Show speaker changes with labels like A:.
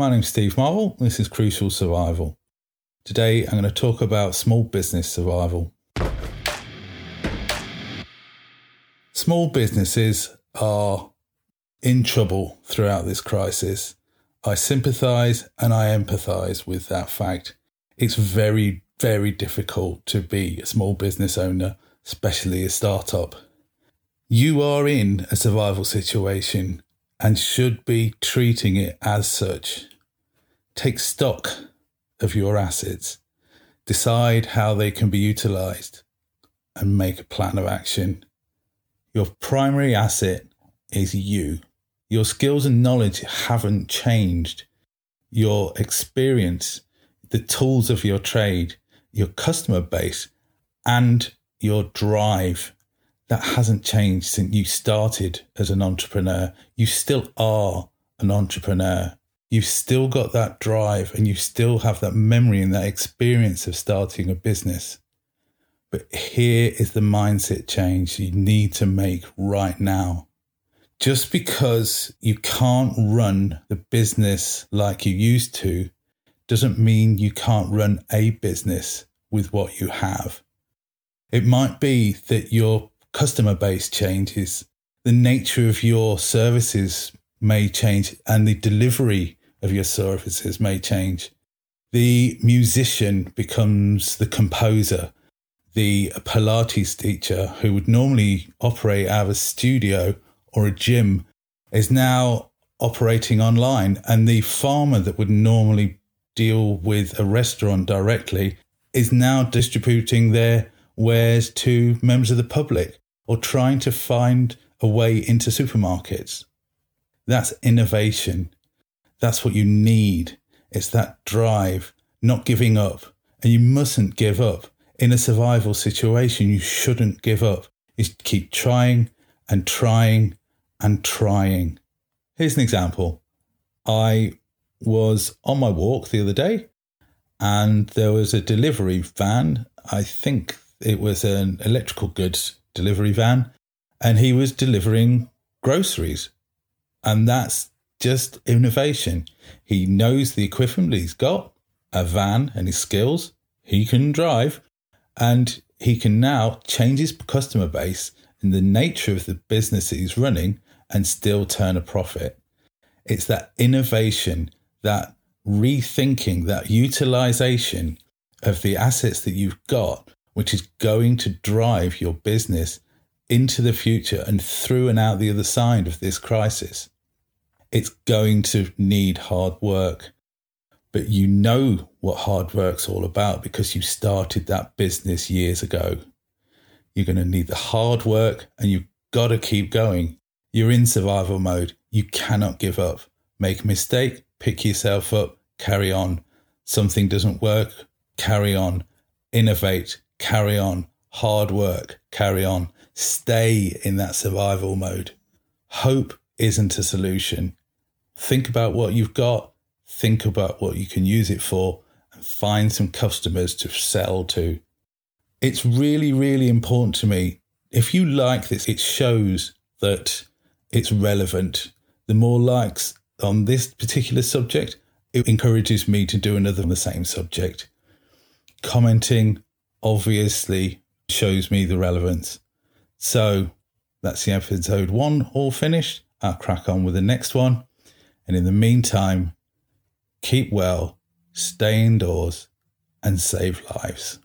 A: My name's Steve Marvel. This is Crucial Survival. Today I'm going to talk about small business survival. Small businesses are in trouble throughout this crisis. I sympathize and I empathize with that fact. It's very, very difficult to be a small business owner, especially a startup. You are in a survival situation and should be treating it as such. Take stock of your assets, decide how they can be utilized, and make a plan of action. Your primary asset is you. Your skills and knowledge haven't changed. Your experience, the tools of your trade, your customer base, and your drive that hasn't changed since you started as an entrepreneur. You still are an entrepreneur. You've still got that drive and you still have that memory and that experience of starting a business. But here is the mindset change you need to make right now. Just because you can't run the business like you used to doesn't mean you can't run a business with what you have. It might be that your customer base changes, the nature of your services may change, and the delivery of your services may change. The musician becomes the composer. The Pilates teacher, who would normally operate out of a studio or a gym, is now operating online. And the farmer that would normally deal with a restaurant directly is now distributing their wares to members of the public or trying to find a way into supermarkets. That's innovation. That's what you need. It's that drive, not giving up. And you mustn't give up. In a survival situation, you shouldn't give up. You keep trying and trying and trying. Here's an example. I was on my walk the other day and there was a delivery van. I think it was an electrical goods delivery van, and he was delivering groceries. And that's just innovation. He knows the equipment he's got, a van and his skills. He can drive and he can now change his customer base and the nature of the business he's running and still turn a profit. It's that innovation, that rethinking, that utilization of the assets that you've got which is going to drive your business into the future and through and out the other side of this crisis. It's going to need hard work, but you know what hard work's all about because you started that business years ago. You're going to need the hard work and you've got to keep going. You're in survival mode. You cannot give up. Make a mistake, pick yourself up, carry on. Something doesn't work, carry on. Innovate, carry on, hard work, carry on, stay in that survival mode. Hope isn't a solution. Think about what you've got, think about what you can use it for, and find some customers to sell to. It's really, really important to me. If you like this, it shows that it's relevant. The more likes on this particular subject, it encourages me to do another on the same subject. Commenting, obviously shows me the relevance. So that's the episode one all finished. I'll crack on with the next one. And in the meantime, keep well, stay indoors, and save lives.